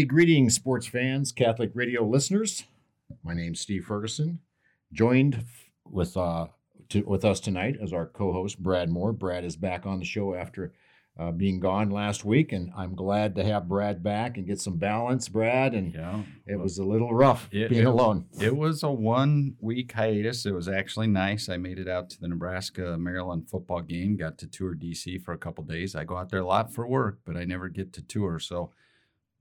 Hey, greetings, sports fans, Catholic radio listeners. My name's Steve Ferguson. Joined with uh, to, with us tonight as our co-host Brad Moore. Brad is back on the show after uh, being gone last week, and I'm glad to have Brad back and get some balance, Brad. And Yeah. it was a little rough It- being it- alone. It was a one week hiatus. It was actually nice. I made it out to the Nebraska Maryland football game, got to tour DC for a couple days. I go out there a lot for work, but I never get to tour. So,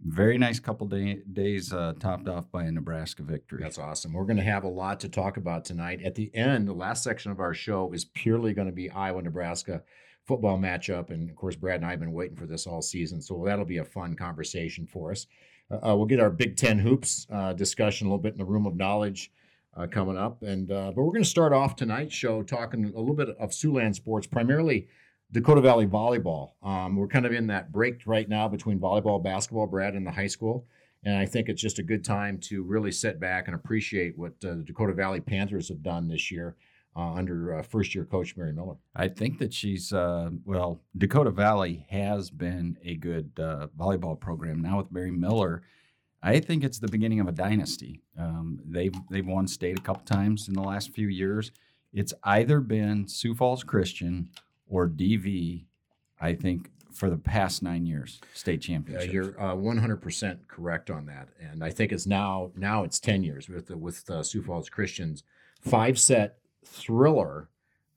very nice couple day, days uh, topped off by a Nebraska victory. That's awesome. We're going to have a lot to talk about tonight. At the end, the last section of our show is purely going to be Iowa Nebraska football matchup. And of course, Brad and I have been waiting for this all season. So that'll be a fun conversation for us. Uh, uh, we'll get our Big Ten hoops uh, discussion a little bit in the room of knowledge uh, coming up. And uh, But we're going to start off tonight's show talking a little bit of Siouxland sports, primarily Dakota Valley volleyball. Um, we're kind of in that break right now between volleyball, basketball, Brad, and the high school. And I think it's just a good time to really sit back and appreciate what uh, the Dakota Valley Panthers have done this year uh, under uh, first year coach Mary Miller. I think that she's uh, well. Dakota Valley has been a good uh, volleyball program now with Mary Miller. I think it's the beginning of a dynasty. Um, they've they've won state a couple times in the last few years. It's either been Sioux Falls Christian or DV. I think for the past nine years, state Uh, championship. you're uh, 100% correct on that, and I think it's now now it's 10 years with the, with uh, Sioux Falls Christians five set thriller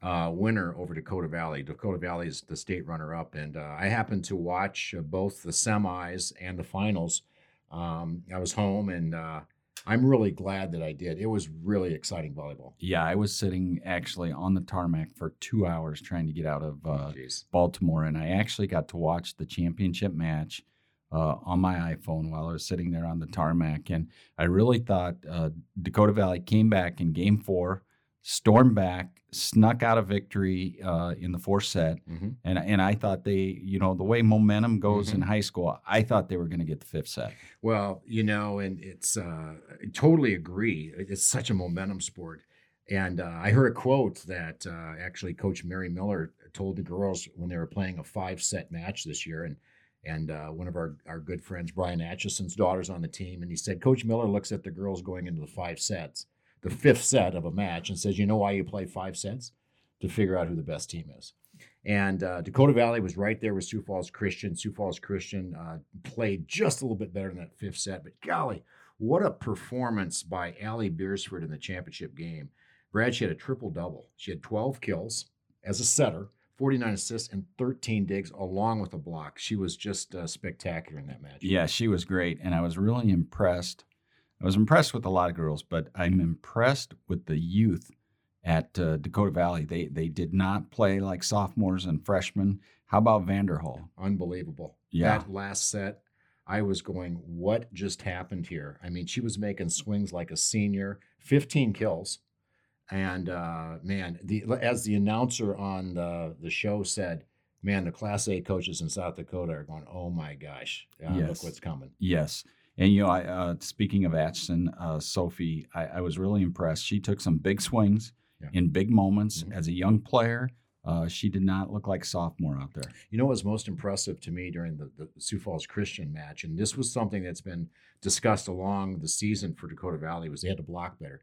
uh, winner over Dakota Valley. Dakota Valley is the state runner up, and uh, I happened to watch uh, both the semis and the finals. Um, I was home, and uh, I'm really glad that I did. It was really exciting volleyball. yeah, I was sitting actually on the tarmac for two hours trying to get out of uh, Jeez. Baltimore, and I actually got to watch the championship match uh, on my iPhone while I was sitting there on the tarmac. And I really thought uh, Dakota Valley came back in game four, stormed back, snuck out a victory uh, in the fourth set. hmm And, and I thought they, you know, the way momentum goes in high school, I thought they were going to get the fifth set. Well, you know, and it's uh, I totally agree. It's such a momentum sport. And uh, I heard a quote that uh, actually Coach Mary Miller told the girls when they were playing a five set match this year. And and uh, one of our, our good friends, Brian Atchison's daughter's on the team. And he said, Coach Miller looks at the girls going into the five sets, the fifth set of a match, and says, You know why you play five sets? To figure out who the best team is. And uh, Dakota Valley was right there with Sioux Falls Christian. Sioux Falls Christian uh, played just a little bit better in that fifth set, but golly, what a performance by Allie Beersford in the championship game. Brad, she had a triple double. She had 12 kills as a setter, 49 assists, and 13 digs along with a block. She was just uh, spectacular in that match. Yeah, she was great, and I was really impressed. I was impressed with a lot of girls, but I'm impressed with the youth at uh, Dakota Valley. They they did not play like sophomores and freshmen. How about Vanderhall? Unbelievable. Yeah. That last set, I was going, what just happened here? I mean, she was making swings like a senior, 15 kills. And uh, man, the as the announcer on the, the show said, man, the Class A coaches in South Dakota are going, oh my gosh, uh, look what's coming. Yes, and you know, I, uh, speaking of Atchison, uh, Sophie, I, I was really impressed. She took some big swings Yeah. in big moments Mhm. as a young player. Uh, she did not look like sophomore out there. You know what was most impressive to me during the, the Sioux Falls Christian match, and this was something that's been discussed along the season for Dakota Valley, was they had to block better.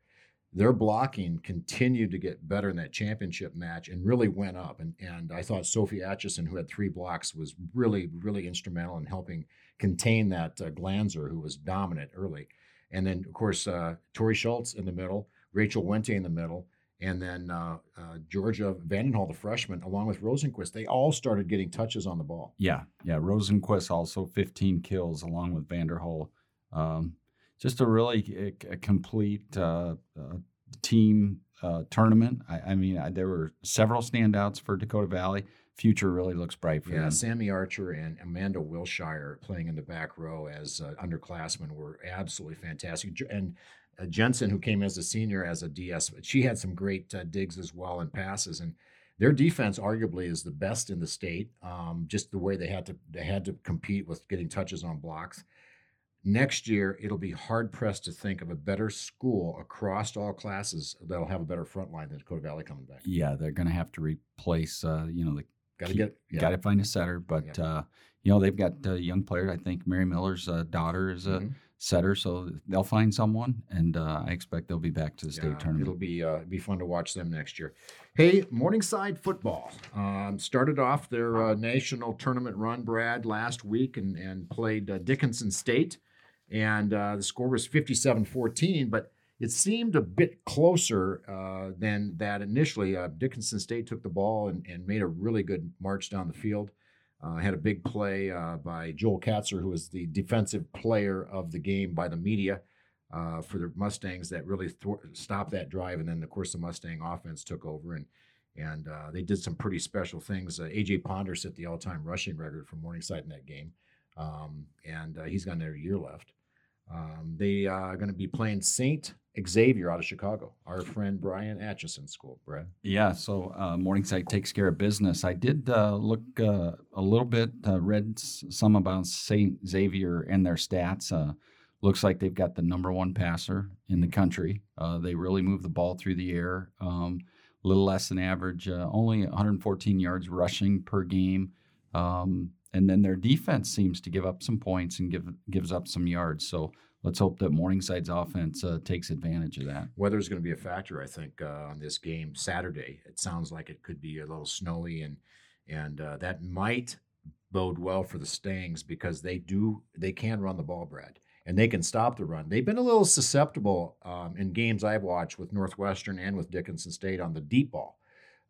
Their blocking continued to get better in that championship match and really went up. And and I thought Sophie Atchison, who had three blocks, was really, really instrumental in helping contain that uh, Glanzer, who was dominant early. And then, of course, uh, Tori Schultz in the middle, Rachel Wente in the middle, and then uh, uh, Georgia Vandenhall, the freshman, along with Rosenquist, they all started getting touches on the ball. Yeah, yeah. Rosenquist also 15 kills along with Vanderhol. Um, just a really a, a complete uh, uh, team uh, tournament. I, I mean, I, there were several standouts for Dakota Valley. Future really looks bright for Yeah, them. Sammy Archer and Amanda Wilshire playing in the back row as uh, underclassmen were absolutely fantastic. And uh, Jensen, who came as a senior as a DS, she had some great uh, digs as well and passes. And their defense arguably is the best in the state. Um, just the way they had to they had to compete with getting touches on blocks. Next year, it'll be hard pressed to think of a better school across all classes that'll have a better front line than Dakota Valley coming back. Yeah, they're going to have to replace, uh, you know, the Got to get yeah. got to find a setter. But Yeah. uh, you know they've got uh, young players. I think Mary Miller's uh, daughter is a Mhm. setter, so they'll find someone, and uh, I expect they'll be back to the state tournament. It'll be uh, be fun to watch them next year. Hey, Morningside football um, started off their uh, national tournament run, Brad, last week and and played uh, Dickinson State, and uh, the score was 57-14, but it seemed a bit closer uh, than that initially. Uh, Dickinson State took the ball and, and made a really good march down the field. Uh, had a big play uh, by Joel Katzer, who was the defensive player of the game by the media uh, for the Mustangs that really stopped that drive. And then, of course, the Mustang offense took over and and uh, they did some pretty special things. AJ Ponder set the all-time rushing record for Morningside in that game, um, and he's got another year left. Um, they are going to be playing Saint Xavier out of Chicago. Our friend Brian Atchison school, Brad. Yeah, so uh, Morningside takes care of business. I did uh, look uh, a little bit, uh, read some about St. Xavier and their stats. Uh, looks like they've got the number one passer in the country. Uh, they really move the ball through the air. Um, a little less than average, only 114 yards rushing per game. Um, and then their defense seems to give up some points and give gives up some yards. So let's hope that Morningside's offense uh, takes advantage of that. Weather's going to be a factor, I think, uh, on this game Saturday. It sounds like it could be a little snowy, and and uh, that might bode well for the Stangs because they do they can run the ball, Brad, and they can stop the run. They've been a little susceptible um, in games I've watched with Northwestern and with Dickinson State on the deep ball.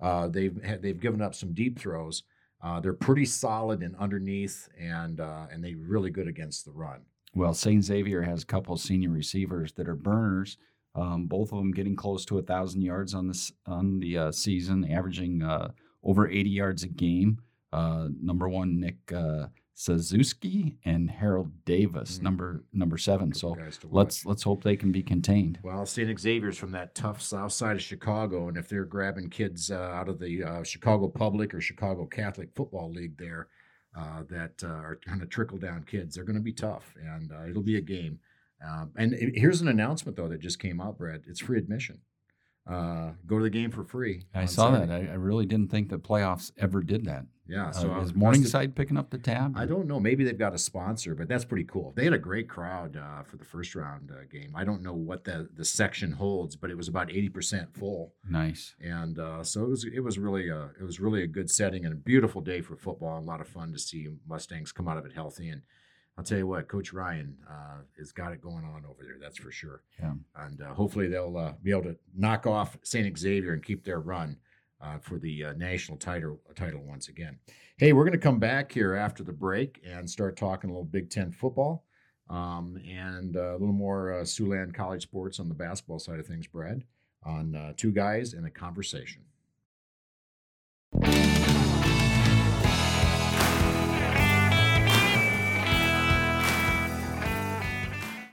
Uh, they've they've given up some deep throws. Uh, they're pretty solid and underneath, and uh, and they really good against the run. Well, St. Xavier has a couple senior receivers that are burners. Um, both of them getting close to a thousand yards on this on the uh, season, averaging uh, over 80 yards a game. Uh, number one, Nick uh, Suzuki and Harold Davis, Mm. number number seven. So let's let's hope they can be contained. Well, St. Xavier's from that tough south side of Chicago, and if they're grabbing kids uh, out of the uh, Chicago Public or Chicago Catholic Football League there uh, that uh, are kind of trickle down kids, they're going to be tough, and uh, it'll be a game. Um, and it- here's an announcement though that just came out, Brad. It's free admission. Uh, go to the game for free. I saw that. I, I really didn't think the playoffs ever did that. Yeah. Uh, So is uh, Morningside picking up the tab? I don't know. Maybe they've got a sponsor, but that's pretty cool. They had a great crowd uh, for the first round uh, game. I don't know what the the section holds, but it was about eighty percent full. Nice. and uh, so it was it was really a it was really a good setting and a beautiful day for football. A lot of fun to see Mustangs come out of it healthy. And I'll tell you what, Coach Ryan uh, has got it going on over there. That's for sure. Yeah. And uh, hopefully they'll uh, be able to knock off Saint Xavier and keep their run uh, for the uh, national title title once again. Hey, we're going to come back here after the break and start talking a little Big Ten football. Um, and uh, a little more uh, Siouxland College sports on the basketball side of things, Brad on uh, Two Guys and a Conversation.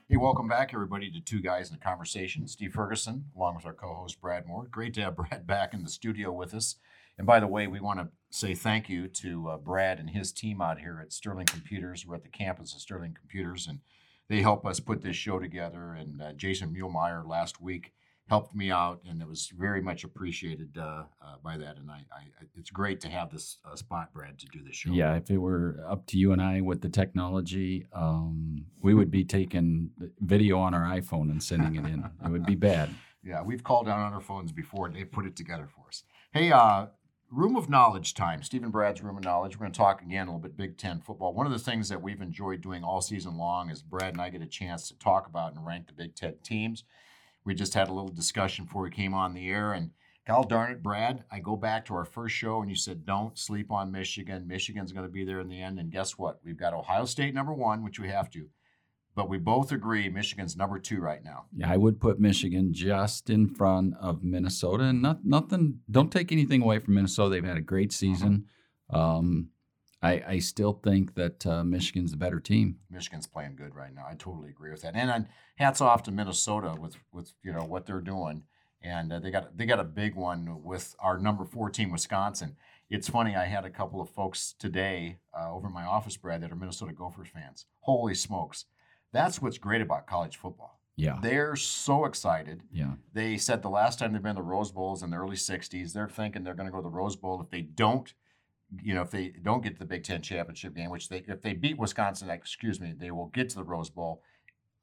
Hey, welcome back, everybody, to Two Guys in a Conversation. Steve Ferguson, along with our co host, Brad Moore. Great to have Brad back in the studio with us. And by the way, we want to say thank you to uh, Brad and his team out here at Sterling Computers. We're at the campus of Sterling Computers, and they help us put this show together. And uh, Jason Muehlmeyer last week helped me out, and it was very much appreciated uh, uh, by that. And I, I, it's great to have this uh, spot, Brad, to do this show. Yeah, if it were up to you and I with the technology, um, we would be taking video on our iPhone and sending it in. It would be bad. Yeah, we've called down on our phones before, and they put it together for us. Hey, uh, Room of Knowledge time. Stephen Brad's Room of Knowledge. We're going to talk again a little bit Big Ten football. One of the things that we've enjoyed doing all season long is Brad and I get a chance to talk about and rank the Big Ten teams. We just had a little discussion before we came on the air, and God darn it, Brad, I go back to our first show, and you said, don't sleep on Michigan. Michigan's going to be there in the end. And guess what? We've got Ohio State number one, which we have to. But we both agree Michigan's number two right now. Yeah, I would put Michigan just in front of Minnesota, and not, nothing. Don't take anything away from Minnesota. They've had a great season. Um, I, I still think that uh, Michigan's the better team. Michigan's playing good right now. I totally agree with that. And, and hats off to Minnesota with with you know what they're doing. And uh, they got they got a big one with our number four team, Wisconsin. It's funny. I had a couple of folks today uh, over in my office, Brad, that are Minnesota Gophers fans. Holy smokes! That's what's great about college football. Yeah, They're so excited. yeah, They said the last time they've been to the Rose Bowls in the early '60s, they're thinking they're going to go to the Rose Bowl. If they don't, you know, if they don't get to the Big Ten championship game, which they if they beat Wisconsin, excuse me, they will get to the Rose Bowl.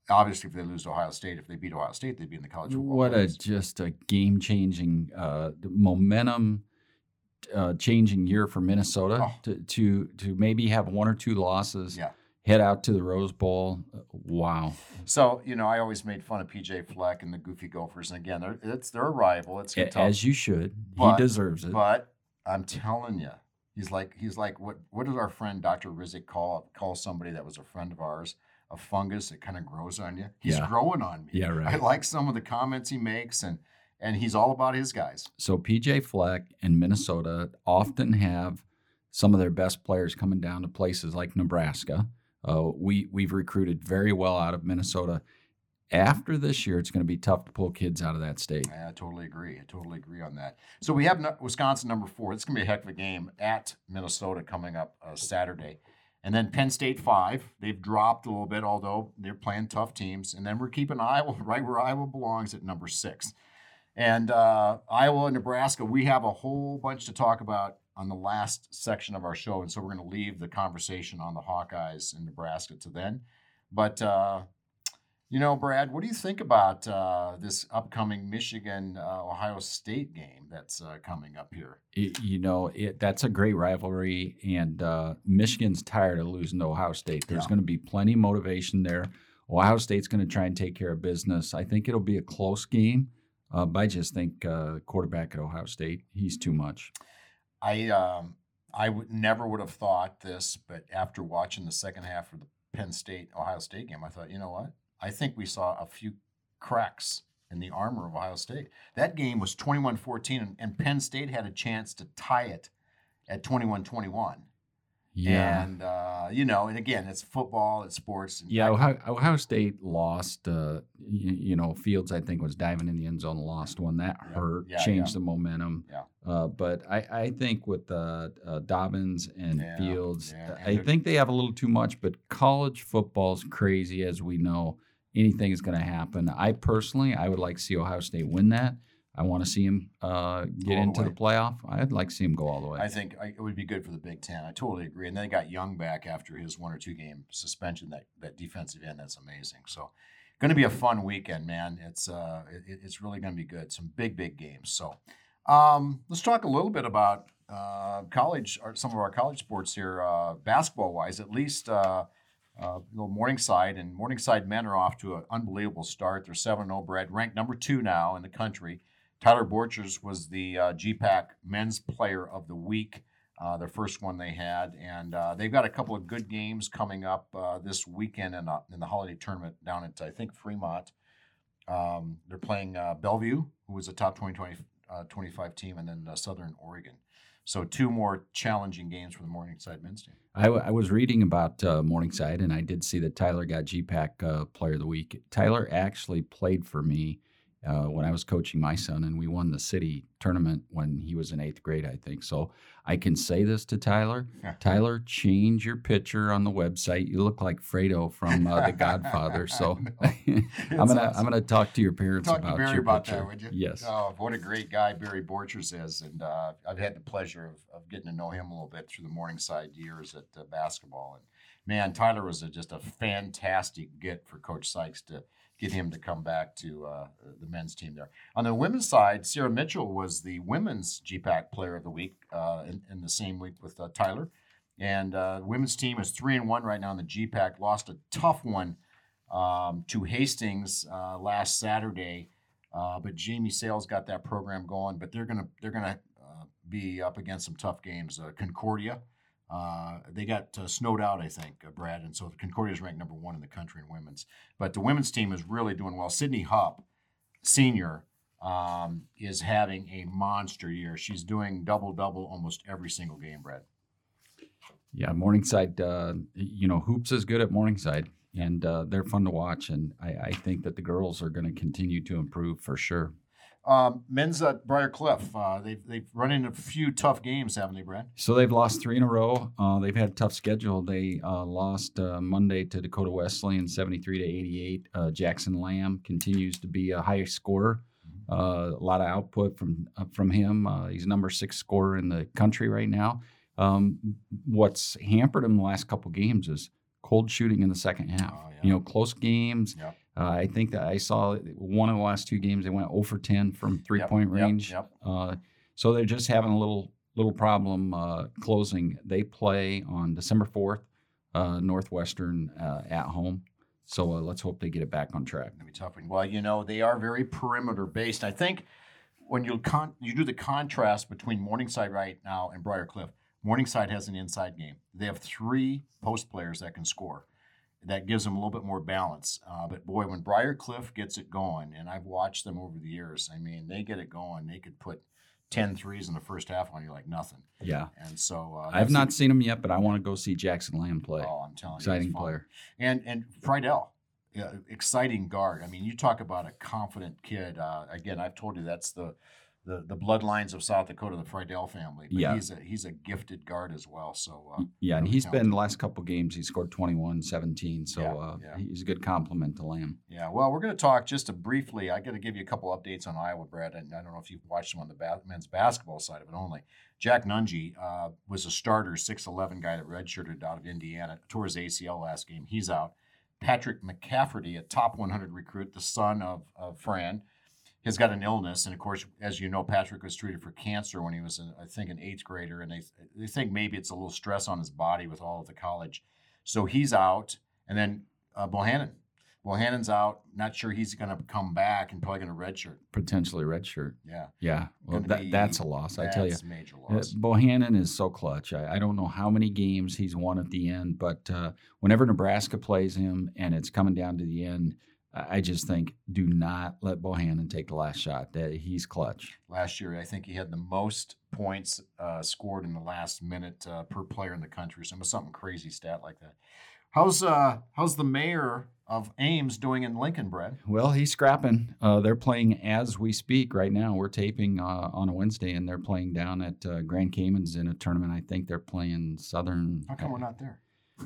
Obviously, if they lose to Ohio State, if they beat Ohio State, they'd be in the college football. What a just a game changing uh, momentum uh, changing year for Minnesota Oh. to, to to maybe have one or two losses. Yeah. Head out to the Rose Bowl. Wow. So you know, I always made fun of PJ Fleck and the Goofy Gophers, and again, they're, it's their rival. It's tough. As you should. But- he deserves it. But I'm telling you, he's like he's like what what does our friend Dr. Rizik call call somebody that was a friend of ours? A fungus that kind of grows on you. He's Yeah. growing on me. yeah, right. I like some of the comments he makes, and and he's all about his guys. So PJ Fleck and Minnesota often have some of their best players coming down to places like Nebraska. Uh, we we've recruited very well out of Minnesota. After this year, it's going to be tough to pull kids out of that state. I totally agree. I totally agree on that. So we have Wisconsin number four. It's going to be a heck of a game at Minnesota coming up uh, Saturday. And then Penn State five. They've dropped a little bit, although they're playing tough teams. And then we're keeping Iowa right where Iowa belongs at number six. And uh, Iowa and Nebraska, we have a whole bunch to talk about on the last section of our show. And so we're going to leave the conversation on the Hawkeyes in Nebraska to then. But uh, you know, Brad, what do you think about uh, this upcoming Michigan uh, Ohio State game that's uh, coming up here? It- you know, it, that's a great rivalry, and uh, Michigan's tired of losing to Ohio State. There's Yeah. going to be plenty of motivation there. Ohio State's going to try and take care of business. I think it'll be a close game, uh, but I just think uh, quarterback at Ohio State, he's too much. I um, I never would have thought this, but after watching the second half of the Penn State Ohio State game, I thought, you know what? I think we saw a few cracks in the armor of Ohio State. That game was 21-14, and, and Penn State had a chance to tie it at 21-21. Yeah. And uh, you know, and again, it's football, it's sports. and Yeah, Ohio, Ohio State lost. Uh, you, you know, Fields I think was diving in the end zone, lost one that Yeah, hurt, yeah, changed yeah. the momentum. Yeah. Uh, but I, I think with uh, uh, Dobbins and Fields, yeah, and I think they have a little too much. But college football's crazy, as we know. Anything is going to happen. I personally, I would like to see Ohio State win that. I want to see him uh, get All the into the playoff. I'd like to see him go all the way. I think it would be good for the Big Ten. I totally agree. And then they got Young back after his one or two game suspension. That that defensive end, that's amazing. So, going to be a fun weekend, man. It's uh, it, it's really going to be good. Some big big games. So, um, let's talk a little bit about uh, college or some of our college sports here, uh, basketball wise. At least. Uh, uh, Morningside and Morningside men are off to an unbelievable start. They're 7 0 Brad, ranked number two now in the country. Tyler Borchers was the uh, GPAC Men's Player of the Week, uh, their first one they had, and uh, they've got a couple of good games coming up uh, this weekend in, uh, in the holiday tournament down at I think Fremont. Um, they're playing uh, Bellevue, who was a top 20, 20 uh, 25 team, and then Southern Oregon. So two more challenging games for the Morningside men's team. I, w- I was reading about uh, Morningside, and I did see that Tyler got GPAC uh, Player of the Week. Tyler actually played for me uh, when I was coaching my son, and we won the city tournament when he was in eighth grade, I think. So I can say this to Tyler: Tyler, change your picture on the website. You look like Fredo from uh, The Godfather. So I'm gonna awesome. I'm gonna talk to your parents Talk to about Barry your about picture. that, would you? Yes. Oh, what a great guy Barry Borchers is, and uh, I've had the pleasure of, of getting to know him a little bit through the Morningside years at uh, basketball. And man, Tyler was a, just a fantastic get for Coach Sykes to get him to come back to uh, the men's team there. On the women's side, Sarah Mitchell was the women's GPAC Player of the Week uh, in, in the same week with uh, Tyler. And uh, the women's team is three and one right now in the GPAC. Lost a tough one um, to Hastings uh, last Saturday. Uh, but Jamie Sales got that program going. But they're gonna they're gonna be up against some tough games. Concordia, uh, they got uh, snowed out, I think, uh, Brad, and so Concordia is ranked number one in the country in women's. But the women's team is really doing well. Sydney Hupp, senior, um, is having a monster year. She's doing double double almost every single game, Brad. Yeah, Morningside. Uh, you know, hoops is good at Morningside, and uh, they're fun to watch. And I, I think that the girls are going to continue to improve for sure. Um, men's at Briar Cliff, uh, they've they've run into a few tough games, haven't they, Brad? So they've lost three in a row. Uh, they've had a tough schedule. They uh, lost uh, Monday to Dakota Wesleyan, seventy-three to eighty-eight. Uh, Jackson Lamb continues to be a high scorer. Uh, a lot of output from uh, from him. Uh, he's number six scorer in the country right now. Um, what's hampered him the last couple games is cold shooting in the second half. Oh, yeah. You know, close games. Yep. Uh, I think that I saw one of the last two games they went 0 for 10 from three Yep, point range. Yep. Uh, so they're just having a little little problem uh, closing. They play on December 4th, uh, Northwestern uh, at home. So uh, let's hope they get it back on track. Gonna be tough. Well, you know, they are very perimeter based. I think when you con- you do the contrast between Morningside right now and Briar Cliff, Morningside has an inside game. They have three post players that can score. That gives them a little bit more balance. Uh, but boy, when Briar Cliff gets it going, and I've watched them over the years, I mean, they get it going. They could put 10 threes in the first half on you like nothing. Yeah. And so uh, I've not a- seen him yet, but I want to go see Jackson Lamb play. Oh, I'm telling you, Exciting player. And and Friedel, yeah, exciting guard. I mean, you talk about a confident kid. Uh, again, I've told you that's the the, the bloodlines of South Dakota, the Friedel family. But Yeah. he's a he's a gifted guard as well. So uh, Yeah, and he's been the last couple games. He scored 21, 17. So Yeah, uh, yeah. he's a good compliment to Lamb. yeah. Well, we're going to talk just a briefly. I got to give you a couple updates on Iowa, Brad. And I don't know if you've watched them on the ba- men's basketball side of it only. Jack Nunge uh, was a starter, 6'11 guy that redshirted out of Indiana, tore his ACL last game. He's out. Patrick McCaffery, a top 100 recruit, the son of, of Fran, has got an illness. And of course, as you know, Patrick was treated for cancer when he was, in, I think, an eighth grader. And they, they think maybe it's a little stress on his body with all of the college. So he's out. And then uh, Bohannon. Bohannon's out. Not sure he's going to come back and probably going to redshirt. Potentially redshirt. Yeah. Yeah, well, that, that's a loss. I tell you. That's major Uh, loss. Bohannon is so clutch. I, I don't know how many games he's won at the end, but uh, whenever Nebraska plays him and it's coming down to the end, I just think do not let Bohannon take the last shot. That he's clutch. Last year, I think he had the most points uh, scored in the last minute uh, per player in the country. So it was something crazy stat like that. How's uh how's the mayor of Ames doing in Lincoln, Brad? Well, he's scrapping. Uh, they're playing as we speak right now. We're taping uh, on a Wednesday, and they're playing down at uh, Grand Caymans in a tournament. I think they're playing Southern. How come we're not there?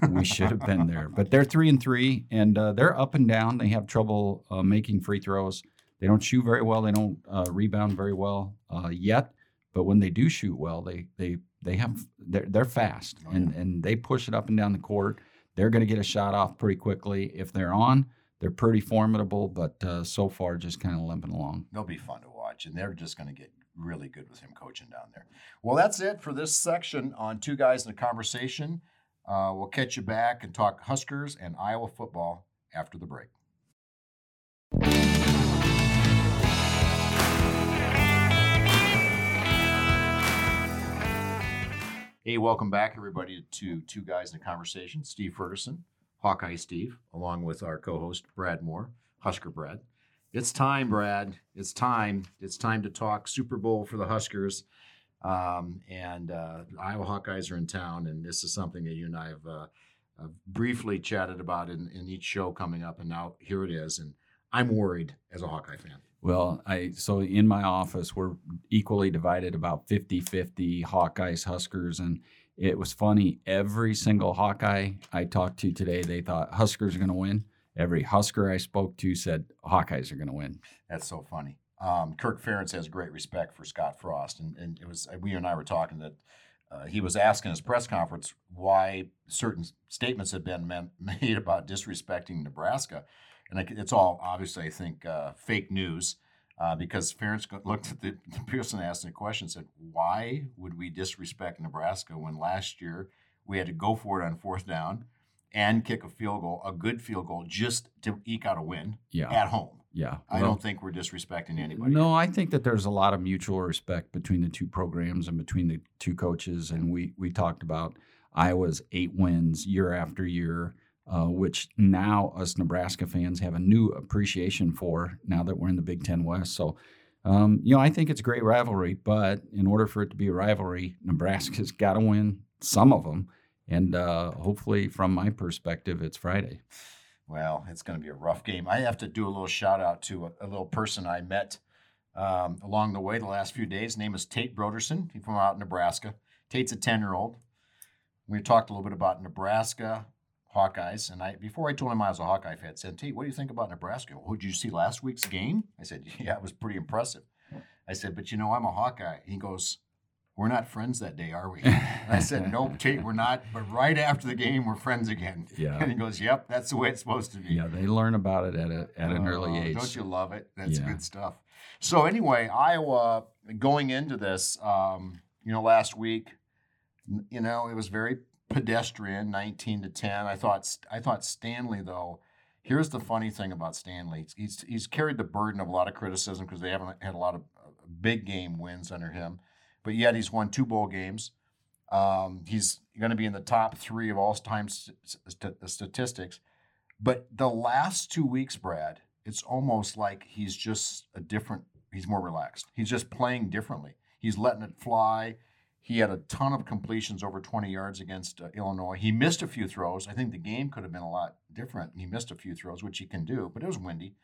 We should have been there. But they're three and three, and uh, they're up and down. They have trouble uh, making free throws. They don't shoot very well. They don't uh, rebound very well uh, yet. But when they do shoot well, they they they have they're they're fast Oh, and and they push it up and down the court. They're going to get a shot off pretty quickly if they're on. They're pretty formidable, but uh, so far just kind of limping along. They'll be fun to watch, and they're just going to get really good with him coaching down there. Well, that's it for this section on Two Guys in a Conversation. Uh, we'll catch you back and talk Huskers and Iowa football after the break. Hey, welcome back, everybody, to Two Guys in a Conversation. Steve Ferguson, Hawkeye Steve, along with our co host, Brad Moore, Husker Brad. It's time, Brad. It's time. It's time to talk Super Bowl for the Huskers. Um, and uh, Iowa Hawkeyes are in town, and this is something that you and I have uh, uh, briefly chatted about in, in each show coming up. And now here it is. And I'm worried as a Hawkeye fan. Well, I so in my office we're equally divided about 50-50 Hawkeyes Huskers and it was funny every single Hawkeye I talked to today they thought Huskers are going to win. Every Husker I spoke to said Hawkeyes are going to win. That's so funny. Um, Kirk Ferentz has great respect for Scott Frost, and, and it was we and I were talking that uh, he was asking his press conference why certain statements had been made about disrespecting Nebraska, and it's all obviously I think uh, fake news uh, because Ferentz looked at the, the person asking the question and said, "Why would we disrespect Nebraska when last year we had to go for it on fourth down and kick a field goal, a good field goal, just to eke out a win Yeah. at home?" Yeah. I Well, don't think we're disrespecting anybody. No, I think that there's a lot of mutual respect between the two programs and between the two coaches. And we we talked about Iowa's eight wins year after year, uh, which now us Nebraska fans have a new appreciation for now that we're in the Big Ten West. So, um, you know, I think it's a great rivalry, but in order for it to be a rivalry, Nebraska's got to win some of them. And uh, hopefully, from my perspective, it's Friday. Well, it's going to be a rough game. I have to do a little shout out to a, a little person I met um, along the way the last few days. His name is Tate Broderson. He's from out in Nebraska. Tate's a 10 year old. We talked a little bit about Nebraska Hawkeyes. And I before I told him I was a Hawkeye fan, I said, Tate, what do you think about Nebraska? Well, did you see last week's game? I said, Yeah, it was pretty impressive. I said, But you know, I'm a Hawkeye. He goes, we're not friends that day, are we? And I said, nope, Tate, we're not. But right after the game, we're friends again. Yeah. And he goes, yep, that's the way it's supposed to be. Yeah, they learn about it at a at an early Oh, age. Don't you love it? That's Yeah. good stuff. So anyway, Iowa going into this, um, you know, last week, you know, it was very pedestrian, nineteen to ten. I thought I thought Stanley though. Here's the funny thing about Stanley. He's he's carried the burden of a lot of criticism because they haven't had a lot of uh, big game wins under him, but yet he's won two bowl games. Um, he's going to be in the top three of all time st- st- statistics. But the last two weeks, Brad, it's almost like he's just a different, he's more relaxed. He's just playing differently. He's letting it fly. He had a ton of completions over 20 yards against uh, Illinois. He missed a few throws. I think the game could have been a lot different. He missed a few throws, which he can do, but it was windy.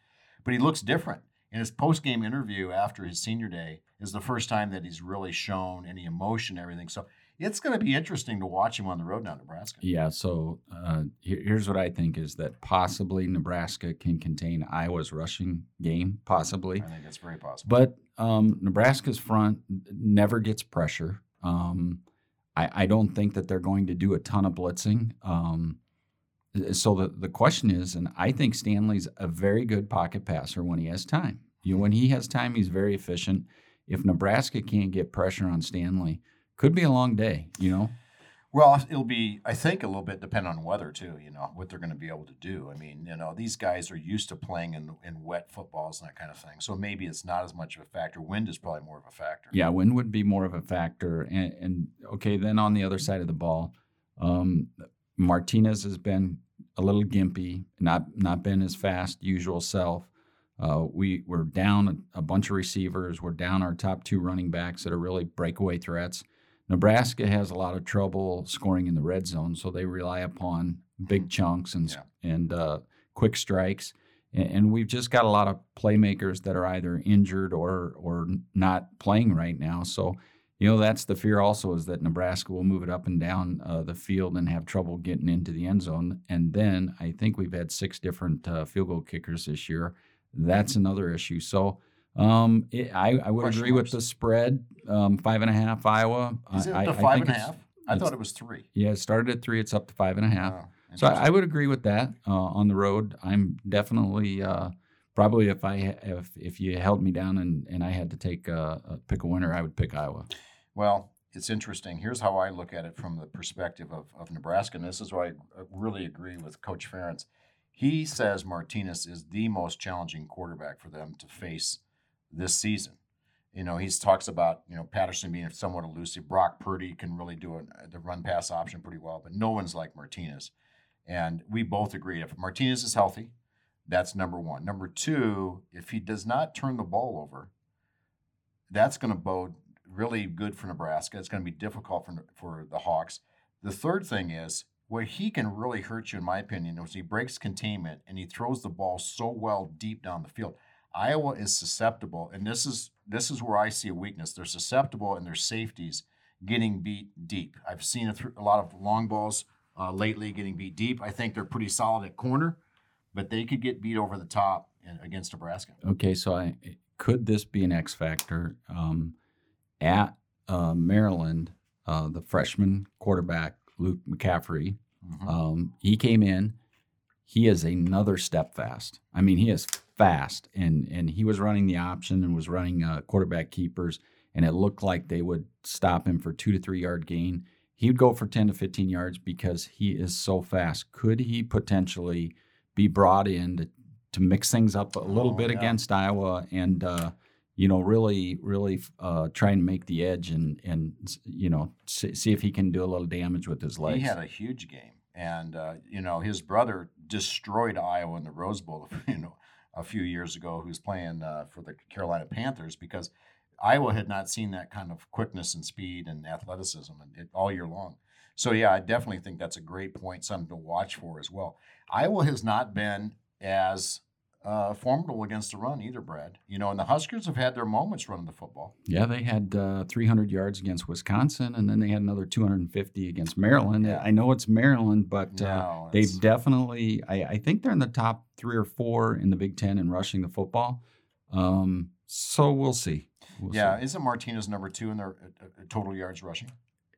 But he looks different. In his post game interview after his senior day is the first time that he's really shown any emotion, everything. So it's going to be interesting to watch him on the road down to Nebraska. Yeah, so uh, here's what I think is that possibly Nebraska can contain Iowa's rushing game, possibly. I think that's very possible. But um, Nebraska's front never gets pressure. Um, I, I don't think that they're going to do a ton of blitzing. Um, so the, the question is, and I think Stanley's a very good pocket passer when he has time. You know, when he has time, he's very efficient. If Nebraska can't get pressure on Stanley, could be a long day. You know. Well, it'll be, I think, a little bit dependent on weather too. You know what they're going to be able to do. I mean, you know, these guys are used to playing in in wet footballs and that kind of thing. So maybe it's not as much of a factor. Wind is probably more of a factor. Yeah, wind would be more of a factor. And, and okay, then on the other side of the ball, um, Martinez has been a little gimpy, not not been his fast usual self. Uh, we we're down a, bunch of receivers. We're down our top two running backs that are really breakaway threats. Nebraska has a lot of trouble scoring in the red zone, so they rely upon big chunks and and uh, quick strikes. And, and we've just got a lot of playmakers that are either injured or or not playing right now. So you know that's the fear also is that Nebraska will move it up and down uh, the field and have trouble getting into the end zone. And then I think we've had six different uh, field goal kickers this year. That's another issue. So. Um, it, I, I would Question agree with the spread, um, five and a half Iowa. Is it I, I think and a half? I thought it was three. Yeah, it started at three. It's up to five and a half. Oh, So I, I would agree with that uh, on the road. I'm definitely uh, probably if I if if you held me down and, and I had to take uh, uh, pick a winner, I would pick Iowa. Well, it's interesting. Here's how I look at it from the perspective of, of Nebraska, and this is why I really agree with Coach Ferentz. He says Martinez is the most challenging quarterback for them to face this season. You know, he talks about you know Patterson being somewhat elusive. Brock Purdy can really do it, the run pass option pretty well, but no one's like Martinez. And we both agree if Martinez is healthy, that's number one. Number two, if he does not turn the ball over, that's going to bode really good for Nebraska. It's going to be difficult for for the Hawks. The third thing is where he can really hurt you, in my opinion, is he breaks containment and he throws the ball so well deep down the field. Iowa is susceptible, and this is this is where I see a weakness. They're susceptible in their safeties getting beat deep. I've seen a, th- a lot of long balls uh, lately getting beat deep. I think they're pretty solid at corner, but they could get beat over the top in, against Nebraska. Okay, so I could this be an X factor um, at uh, Maryland? Uh, the freshman quarterback Luke McCaffrey, Mhm. um, he came in. He is another step fast. I mean, he is fast, and and he was running the option and was running uh, quarterback keepers, and it looked like they would stop him for two to three yard gain. He would go for ten to fifteen yards because he is so fast. Could he potentially be brought in to, to mix things up a little Oh, bit yeah. against Iowa and uh, you know really really uh, try and make the edge and and you know see, see if he can do a little damage with his legs? He had a huge game, and uh, you know his brother destroyed Iowa in the Rose Bowl. You know, a few years ago, who was playing uh, for the Carolina Panthers because Iowa had not seen that kind of quickness and speed and athleticism and it, all year long. So yeah, I definitely think that's a great point, something to watch for as well. Iowa has not been as uh, formidable against the run either, Brad. You know, and the Huskers have had their moments running the football. Yeah, they had uh, 300 yards against Wisconsin, and then they had another 250 against Maryland. Yeah. I know it's Maryland, but uh, they've it's- definitely. I, I think they're in the top three or four in the Big Ten in rushing the football. Um, so we'll see. We'll yeah, see. isn't Martinez number two in their uh, uh, total yards rushing?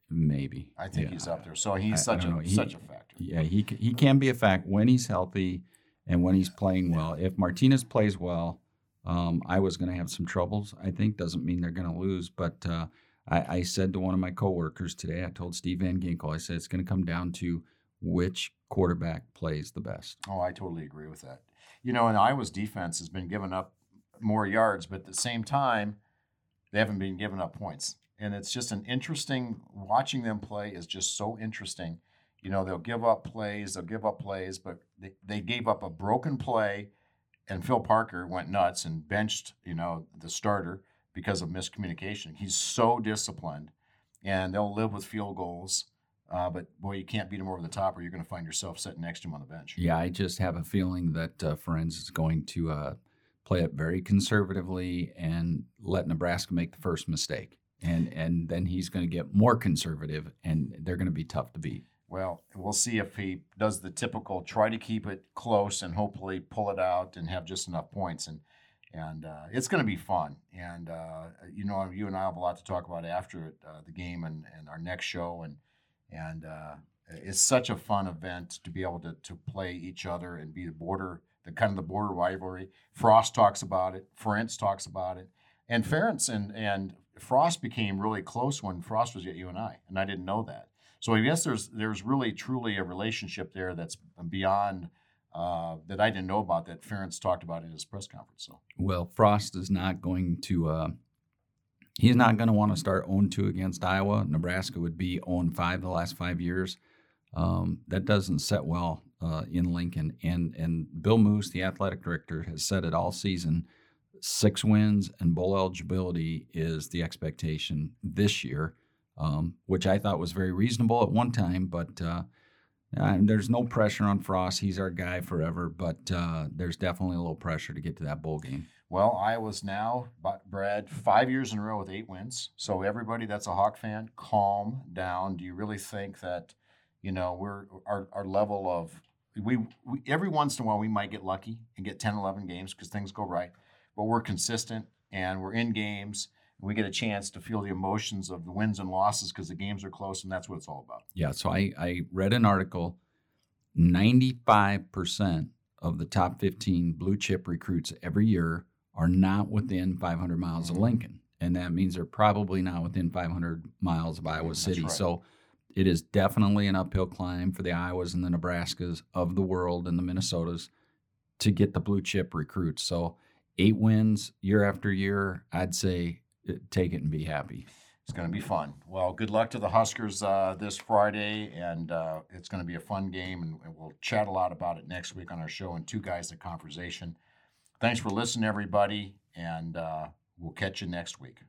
maybe. I think Yeah. he's up there. So he's I- I such don't a. He- such a factor. Yeah, he he can be a fact when he's healthy and when he's playing well. If Martinez plays well, um, I was going to have some troubles. I think doesn't mean they're going to lose, but uh, I, I said to one of my coworkers today, I told Steve Van Ginkel, I said it's going to come down to which quarterback plays the best. Oh, I totally agree with that. You know, and Iowa's defense has been giving up more yards, but at the same time, they haven't been giving up points. And it's just an interesting watching them play is just so interesting. You know, they'll give up plays, they'll give up plays, but they, they gave up a broken play, and Phil Parker went nuts and benched, you know, the starter because of miscommunication. He's so disciplined, and they'll live with field goals. Uh, but boy, you can't beat him over the top, or you're going to find yourself sitting next to him on the bench. Yeah, I just have a feeling that uh, Ferentz is going to uh, play it very conservatively and let Nebraska make the first mistake. And, and then he's going to get more conservative, and they're going to be tough to beat. Well, we'll see if he does the typical try to keep it close and hopefully pull it out and have just enough points. And and uh, it's going to be fun. And uh, you know, you and I have a lot to talk about after uh, the game and, and our next show. And and uh, it's such a fun event to be able to to play each other and be the border, the kind of the border rivalry. Frost talks about it. Ferentz talks about it. And Ferentz and and Frost became really close when Frost was at UNI, and I didn't know that. So I guess there's there's really truly a relationship there that's beyond uh, that I didn't know about that Ferentz talked about in his press conference. So Well, Frost is not going to. Uh, he's not going to want to start 0 2 against Iowa. Nebraska would be 0 5 the last five years. Um, that doesn't set well uh, in Lincoln. And and Bill Moos, the athletic director, has said it all season. Six wins and bowl eligibility is the expectation this year, um, which I thought was very reasonable at one time. But uh, there's no pressure on Frost. He's our guy forever. But uh, there's definitely a little pressure to get to that bowl game. well, Iowa's now, but Brad, five years in a row with eight wins. So everybody that's a Hawk fan, calm down. Do you really think that you know we're our our level of we, we every once in a while we might get lucky and get 10 11 games because things go right but we're consistent and we're in games we get a chance to feel the emotions of the wins and losses because the games are close and that's what it's all about Yeah, so I, I read an article 95% of the top 15 blue chip recruits every year are not within 500 miles of Mhm. Lincoln. And that means they're probably not within 500 miles of Iowa That's City. right. So it is definitely an uphill climb for the Iowas and the Nebraskas of the world and the Minnesotas to get the blue chip recruits. So eight wins year after year, I'd say take it and be happy. it's going to be fun. Well good luck to the huskers uh, this friday and uh, it's going to be a fun game and, we'll chat a lot about it next week on our show and two guys a conversation. Thanks for listening everybody and uh, we'll catch you next week